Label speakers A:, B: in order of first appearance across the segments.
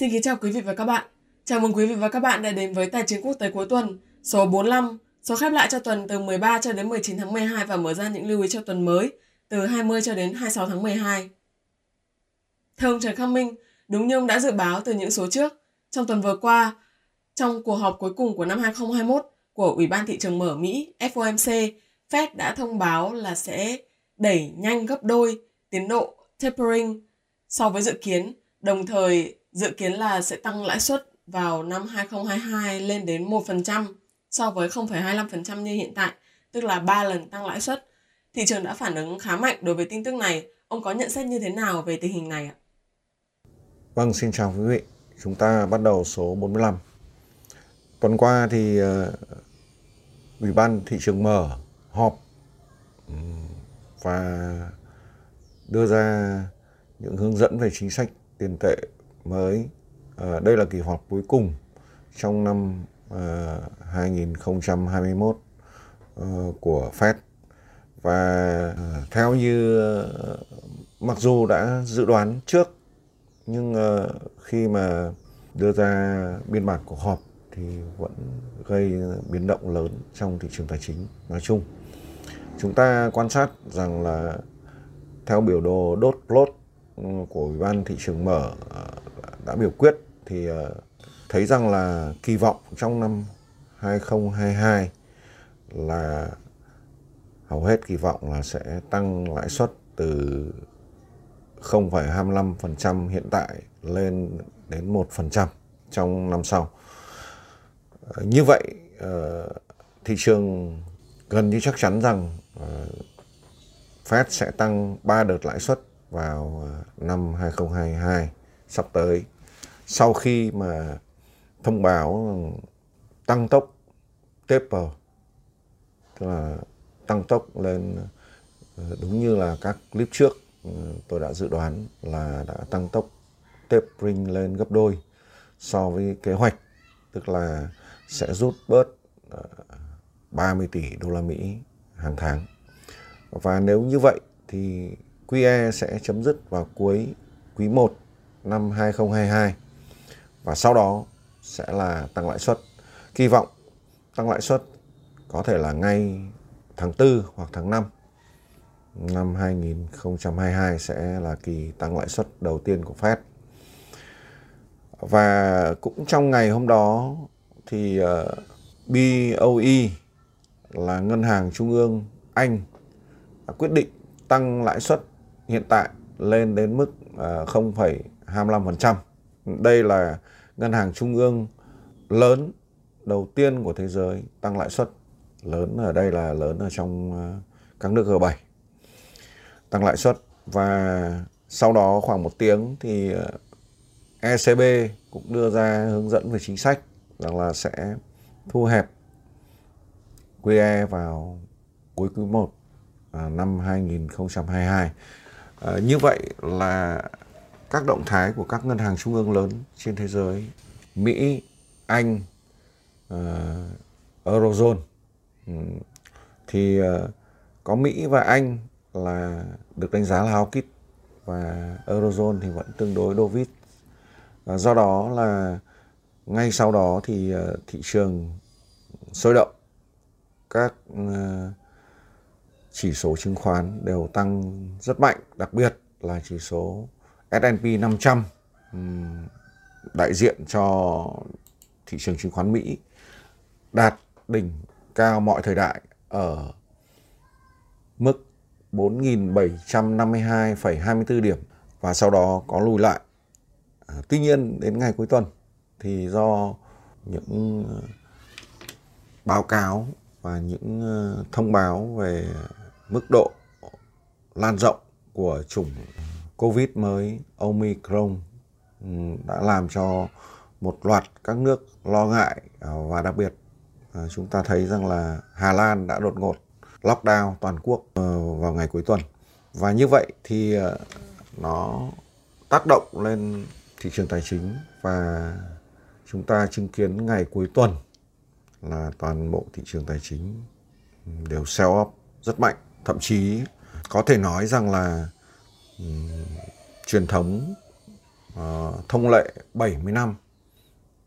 A: Xin kính chào quý vị và các bạn. Chào mừng quý vị và các bạn đã đến với Tài chính quốc tế cuối tuần số 45, số khép lại cho tuần từ 13 cho đến 19 tháng 12 và mở ra những lưu ý cho tuần mới từ 20 cho đến 26 tháng 12. Theo ông Trần Khắc Minh, đúng như ông đã dự báo từ những số trước, trong tuần vừa qua, trong cuộc họp cuối cùng của năm 2021 của Ủy ban thị trường mở Mỹ FOMC, Fed đã thông báo là sẽ đẩy nhanh gấp đôi tiến độ tapering so với dự kiến, đồng thời dự kiến là sẽ tăng lãi suất vào năm 2022 lên đến 1% so với 0,25% như hiện tại, tức là 3 lần tăng lãi suất. Thị trường đã phản ứng khá mạnh đối với tin tức này. Ông có nhận xét như thế nào về tình hình này ạ?
B: Vâng, xin chào quý vị. Chúng ta bắt đầu số 45. Tuần qua thì uh, Ủy ban thị trường mở họp và đưa ra những hướng dẫn về chính sách tiền tệ mới. À, đây là kỳ họp cuối cùng trong năm à, 2021 à, của Fed và à, theo như à, mặc dù đã dự đoán trước nhưng à, khi mà đưa ra biên bản của họp thì vẫn gây biến động lớn trong thị trường tài chính nói chung. Chúng ta quan sát rằng là theo biểu đồ dot plot của Ủy ban thị trường mở đã biểu quyết thì ờ, thấy rằng là kỳ vọng trong năm 2022 là hầu hết kỳ vọng là sẽ tăng lãi suất từ 0,25% hiện tại lên đến 1% trong năm sau. Ờ, như vậy ờ, thị trường gần như chắc chắn rằng Fed sẽ tăng 3 đợt lãi suất vào năm 2022 sắp tới. Sau khi mà thông báo tăng tốc taper tức là tăng tốc lên ờ, đúng như là các clip trước ờ, tôi đã dự đoán là đã tăng tốc tapering lên gấp đôi so với kế hoạch, tức là sẽ rút bớt ờ, 30 tỷ đô la Mỹ hàng tháng. Và nếu như vậy thì QE sẽ chấm dứt vào cuối quý 1 năm 2022 và sau đó sẽ là tăng lãi suất. Kỳ vọng tăng lãi suất có thể là ngay tháng 4 hoặc tháng 5 năm 2022 sẽ là kỳ tăng lãi suất đầu tiên của Fed. Và cũng trong ngày hôm đó thì ờ, BOE là ngân hàng trung ương Anh quyết định tăng lãi suất hiện tại lên đến mức ờ, 0,75 25%. Đây là ngân hàng trung ương lớn đầu tiên của thế giới tăng lãi suất. Lớn ở đây là lớn ở trong ờ, các nước G7. Tăng lãi suất và sau đó khoảng một tiếng thì ờ, ECB cũng đưa ra hướng dẫn về chính sách rằng là sẽ thu hẹp QE vào cuối quý 1 ờ, năm 2022. À, như vậy là các động thái của các ngân hàng trung ương lớn trên thế giới, Mỹ, Anh, uh, Eurozone, um, thì uh, có Mỹ và Anh là được đánh giá là hawkish và Eurozone thì vẫn tương đối dovish. và do đó là ngay sau đó thì uh, thị trường sôi động các uh, chỉ số chứng khoán đều tăng rất mạnh, đặc biệt là chỉ số S&P 500 đại diện cho thị trường chứng khoán Mỹ đạt đỉnh cao mọi thời đại ở mức 4.752,24 điểm và sau đó có lùi lại. À, tuy nhiên đến ngày cuối tuần thì do những báo cáo và những ờ, thông báo về mức độ lan rộng của chủng Covid mới, Omicron ừ, đã làm cho một loạt các nước lo ngại ờ, và đặc biệt ờ, chúng ta thấy rằng là Hà Lan đã đột ngột lockdown toàn quốc ờ, vào ngày cuối tuần. Và như vậy thì nó tác động lên thị trường tài chính và chúng ta chứng kiến ngày cuối tuần là toàn bộ thị trường tài chính đều sell off rất mạnh. Thậm chí có thể nói rằng là um, truyền thống uh, thông lệ 70 năm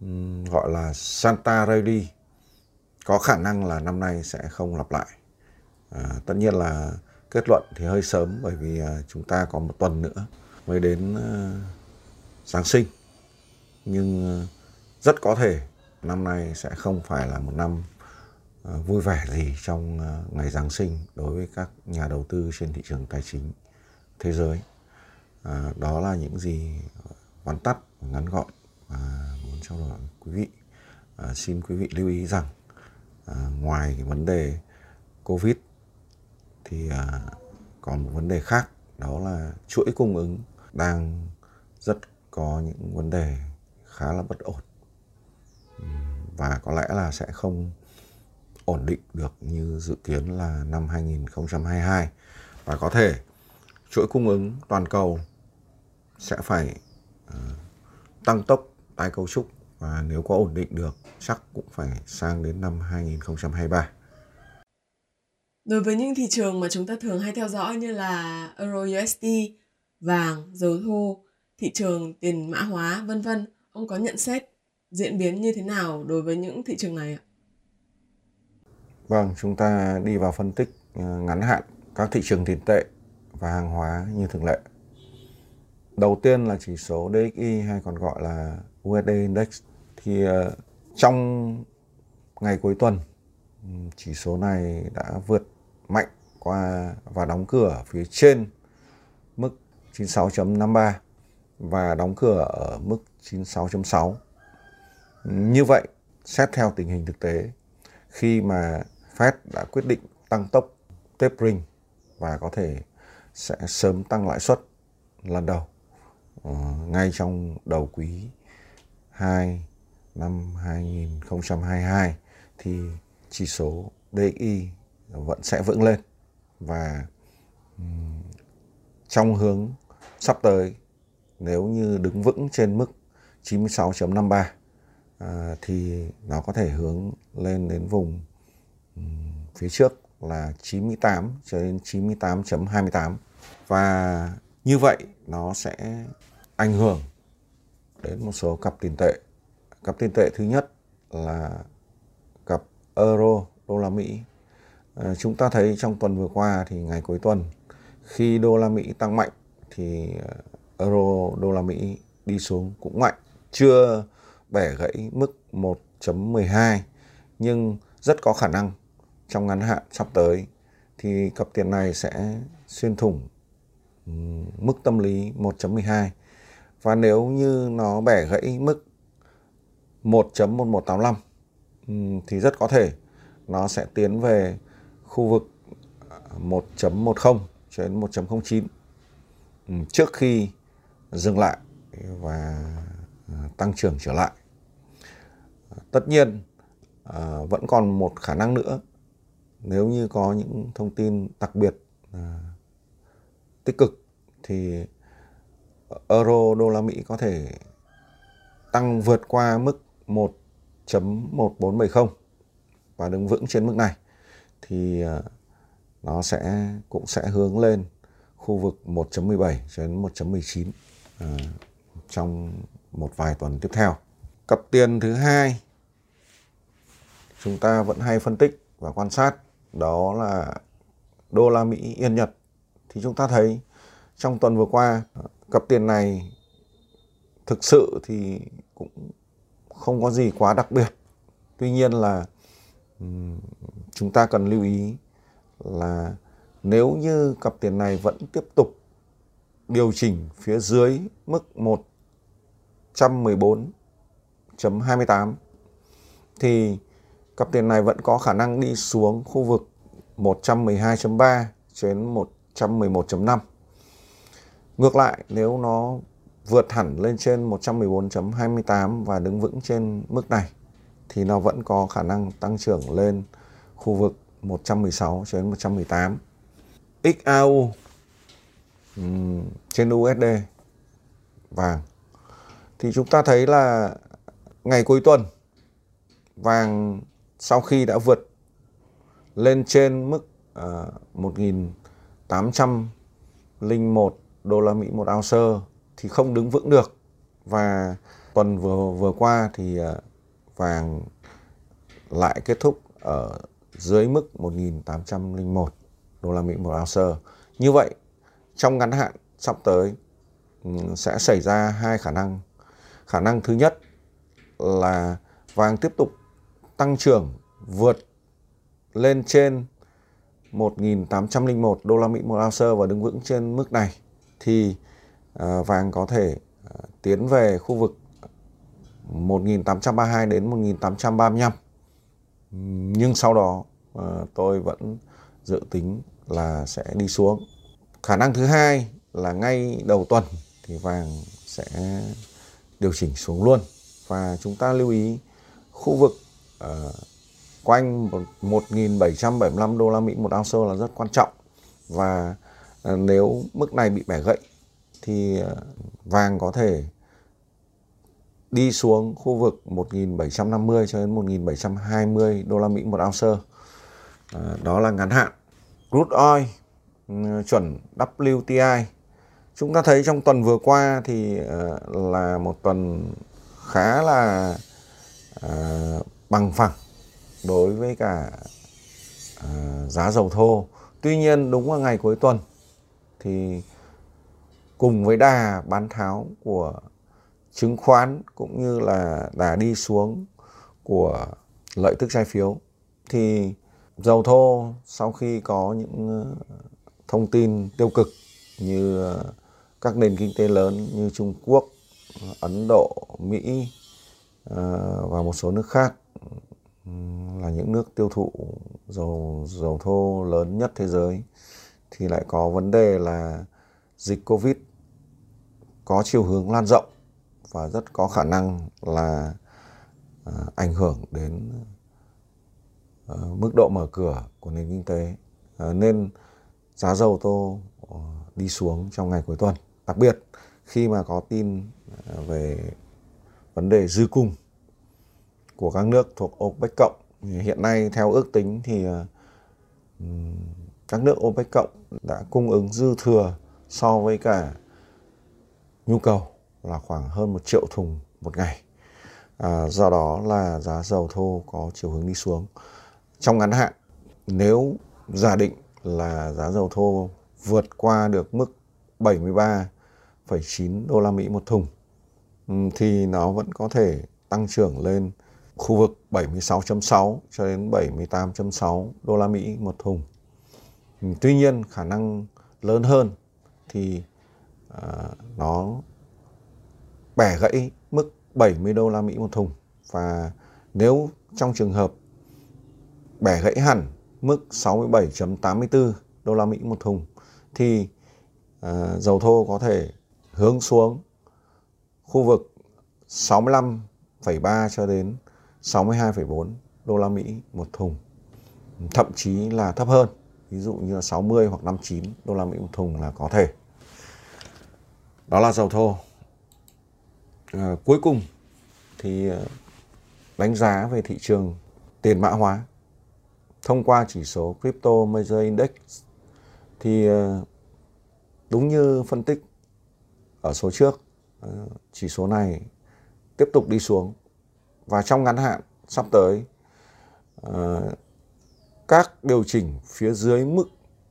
B: um, gọi là Santa Rally có khả năng là năm nay sẽ không lặp lại. À, tất nhiên là kết luận thì hơi sớm bởi vì à, chúng ta có một tuần nữa mới đến à, Giáng sinh. Nhưng à, rất có thể năm nay sẽ không phải là một năm à, vui vẻ gì trong à, ngày Giáng sinh đối với các nhà đầu tư trên thị trường tài chính thế giới. À, đó là những gì vắn tắt ngắn gọn và muốn trao đổi với quý vị. À, xin quý vị lưu ý rằng à, ngoài cái vấn đề covid thì à, còn một vấn đề khác đó là chuỗi cung ứng đang rất có những vấn đề khá là bất ổn và có lẽ là sẽ không ổn định được như dự kiến là năm 2022 và có thể chuỗi cung ứng toàn cầu sẽ phải uh, tăng tốc tái cấu trúc và nếu có ổn định được chắc cũng phải sang đến năm 2023.
A: Đối với những thị trường mà chúng ta thường hay theo dõi như là Euro USD, vàng, dầu thô, thị trường tiền mã hóa, vân vân, ông có nhận xét diễn biến như thế nào đối với những thị trường này ạ?
B: Vâng, chúng ta đi vào phân tích ờ, ngắn hạn các thị trường tiền tệ và hàng hóa như thường lệ. Đầu tiên là chỉ số DXY hay còn gọi là USD Index thì ờ, trong ngày cuối tuần chỉ số này đã vượt mạnh qua và đóng cửa phía trên mức 96.53 và đóng cửa ở mức 96.6. Như vậy, xét theo tình hình thực tế, khi mà Fed đã quyết định tăng tốc tapering và có thể sẽ sớm tăng lãi suất lần đầu uh, ngay trong đầu quý 2 năm 2022 thì chỉ số DXY vẫn sẽ vững lên và um, trong hướng sắp tới nếu như đứng vững trên mức 96.53 à, ờ, thì nó có thể hướng lên đến vùng um, phía trước là 98 cho đến 98.28 và như vậy nó sẽ ảnh hưởng đến một số cặp tiền tệ. Cặp tiền tệ thứ nhất là cặp euro đô la Mỹ. À, chúng ta thấy trong tuần vừa qua thì ngày cuối tuần khi đô la Mỹ tăng mạnh thì ờ, euro đô la Mỹ đi xuống cũng mạnh, chưa bẻ gãy mức 1.12 nhưng rất có khả năng trong ngắn hạn sắp tới, thì cặp tiền này sẽ xuyên thủng ừ, mức tâm lý 1.12 và nếu như nó bẻ gãy mức 1.1185 ừ, thì rất có thể nó sẽ tiến về khu vực 1.10 cho đến 1.09 trước khi dừng lại và ờ, tăng trưởng trở lại. Tất nhiên ờ, vẫn còn một khả năng nữa nếu như có những thông tin đặc biệt à, tích cực thì euro đô la Mỹ có thể tăng vượt qua mức 1.1470 và đứng vững trên mức này thì à, nó sẽ cũng sẽ hướng lên khu vực 1.17 cho đến 1.19 à, trong một vài tuần tiếp theo. Cặp tiền thứ hai chúng ta vẫn hay phân tích và quan sát đó là đô la Mỹ, Yên Nhật. Thì chúng ta thấy trong tuần vừa qua, cặp tiền này thực sự thì cũng không có gì quá đặc biệt. Tuy nhiên là chúng ta cần lưu ý là nếu như cặp tiền này vẫn tiếp tục điều chỉnh phía dưới mức 114.28 thì cặp tiền này vẫn có khả năng đi xuống khu vực 112.3 đến 111.5. Ngược lại nếu nó vượt hẳn lên trên 114.28 và đứng vững trên mức này thì nó vẫn có khả năng tăng trưởng lên khu vực 116 đến 118. XAU um, trên USD vàng thì chúng ta thấy là ngày cuối tuần vàng sau khi đã vượt lên trên mức à, uh, 1.801 đô la Mỹ một ounce thì không đứng vững được và tuần vừa vừa qua thì uh, vàng lại kết thúc ở dưới mức 1.801 đô la Mỹ một ounce. Như vậy trong ngắn hạn sắp tới ừ, sẽ xảy ra hai khả năng. Khả năng thứ nhất là vàng tiếp tục tăng trưởng vượt lên trên 1.801 đô la Mỹ một ounce và đứng vững trên mức này, thì à, vàng có thể à, tiến về khu vực 1832 đến 1835 nhưng sau đó à, tôi vẫn dự tính là sẽ đi xuống. Khả năng thứ hai là ngay đầu tuần thì vàng sẽ điều chỉnh xuống luôn. Và chúng ta lưu ý khu vực uh, quanh 1.775 đô la Mỹ một ounce là rất quan trọng và uh, nếu mức này bị bẻ gãy thì uh, vàng có thể đi xuống khu vực 1.750 cho đến 1.720 đô la Mỹ một ounce. À, đó là ngắn hạn. Crude oil ừ, chuẩn WTI. Chúng ta thấy trong tuần vừa qua thì uh, là một tuần khá là uh, bằng phẳng đối với cả à, giá dầu thô. Tuy nhiên đúng vào ngày cuối tuần thì cùng với đà bán tháo của chứng khoán cũng như là đà đi xuống của lợi tức trái phiếu thì dầu thô sau khi có những ờ, thông tin tiêu cực như ờ, các nền kinh tế lớn như Trung Quốc, Ấn Độ, Mỹ ờ, và một số nước khác là những nước tiêu thụ dầu dầu thô lớn nhất thế giới thì lại có vấn đề là dịch Covid có chiều hướng lan rộng và rất có khả năng là à, ảnh hưởng đến à, mức độ mở cửa của nền kinh tế. À, nên giá dầu tô à, đi xuống trong ngày cuối tuần. Đặc biệt khi mà có tin à, về vấn đề dư cung của các nước thuộc OPEC cộng hiện nay theo ước tính thì ờ, các nước OPEC cộng đã cung ứng dư thừa so với cả nhu cầu là khoảng hơn một triệu thùng một ngày. À, do đó là giá dầu thô có chiều hướng đi xuống. Trong ngắn hạn, nếu giả định là giá dầu thô vượt qua được mức 73,9 đô la Mỹ một thùng thì nó vẫn có thể tăng trưởng lên khu vực 76.6 cho đến 78.6 đô la Mỹ một thùng. Ừ, tuy nhiên khả năng lớn hơn thì uh, nó bẻ gãy mức 70 đô la Mỹ một thùng và nếu trong trường hợp bẻ gãy hẳn mức 67.84 đô la Mỹ một thùng thì uh, dầu thô có thể hướng xuống khu vực 65,3 cho đến 62,4 đô la Mỹ một thùng thậm chí là thấp hơn. Ví dụ như là 60 hoặc 59 đô la Mỹ một thùng là có thể. Đó là dầu thô. À, cuối cùng thì à, đánh giá về thị trường tiền mã hóa. Thông qua chỉ số Crypto Major Index thì à, đúng như phân tích ở số trước à, chỉ số này tiếp tục đi xuống và trong ngắn hạn, sắp tới ờ, các điều chỉnh phía dưới mức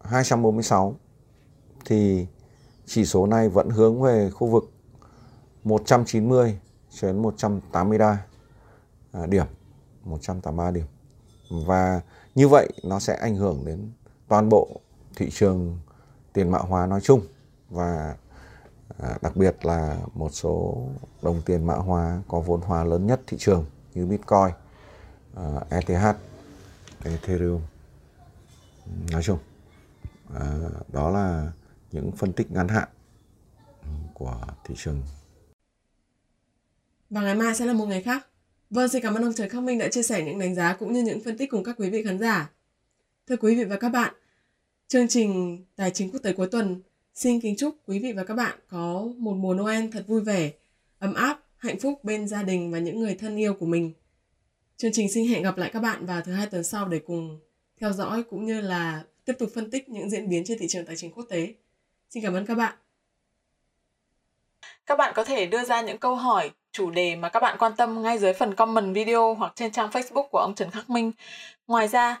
B: 246 thì chỉ số này vẫn hướng về khu vực 190 cho đến 183 điểm 183 điểm. Và như vậy, nó sẽ ảnh hưởng đến toàn bộ thị trường tiền mã hóa nói chung và à, đặc biệt là một số đồng tiền mã hóa có vốn hóa lớn nhất thị trường như Bitcoin, à, ETH, Ethereum nói chung à, đó là những phân tích ngắn hạn của thị trường
A: và ngày mai sẽ là một ngày khác. Vâng, xin cảm ơn ông Trần Khắc Minh đã chia sẻ những đánh giá cũng như những phân tích cùng các quý vị khán giả. Thưa quý vị và các bạn, chương trình Tài chính quốc tế cuối tuần xin kính chúc quý vị và các bạn có một mùa Noel thật vui vẻ, ấm áp, hạnh phúc bên gia đình và những người thân yêu của mình. Chương trình xin hẹn gặp lại các bạn vào thứ hai tuần sau để cùng theo dõi cũng như là tiếp tục phân tích những diễn biến trên thị trường tài chính quốc tế. Xin cảm ơn các bạn. Các bạn có thể đưa ra những câu hỏi, chủ đề mà các bạn quan tâm ngay dưới phần comment video hoặc trên trang Facebook của ông Trần Khắc Minh. Ngoài ra,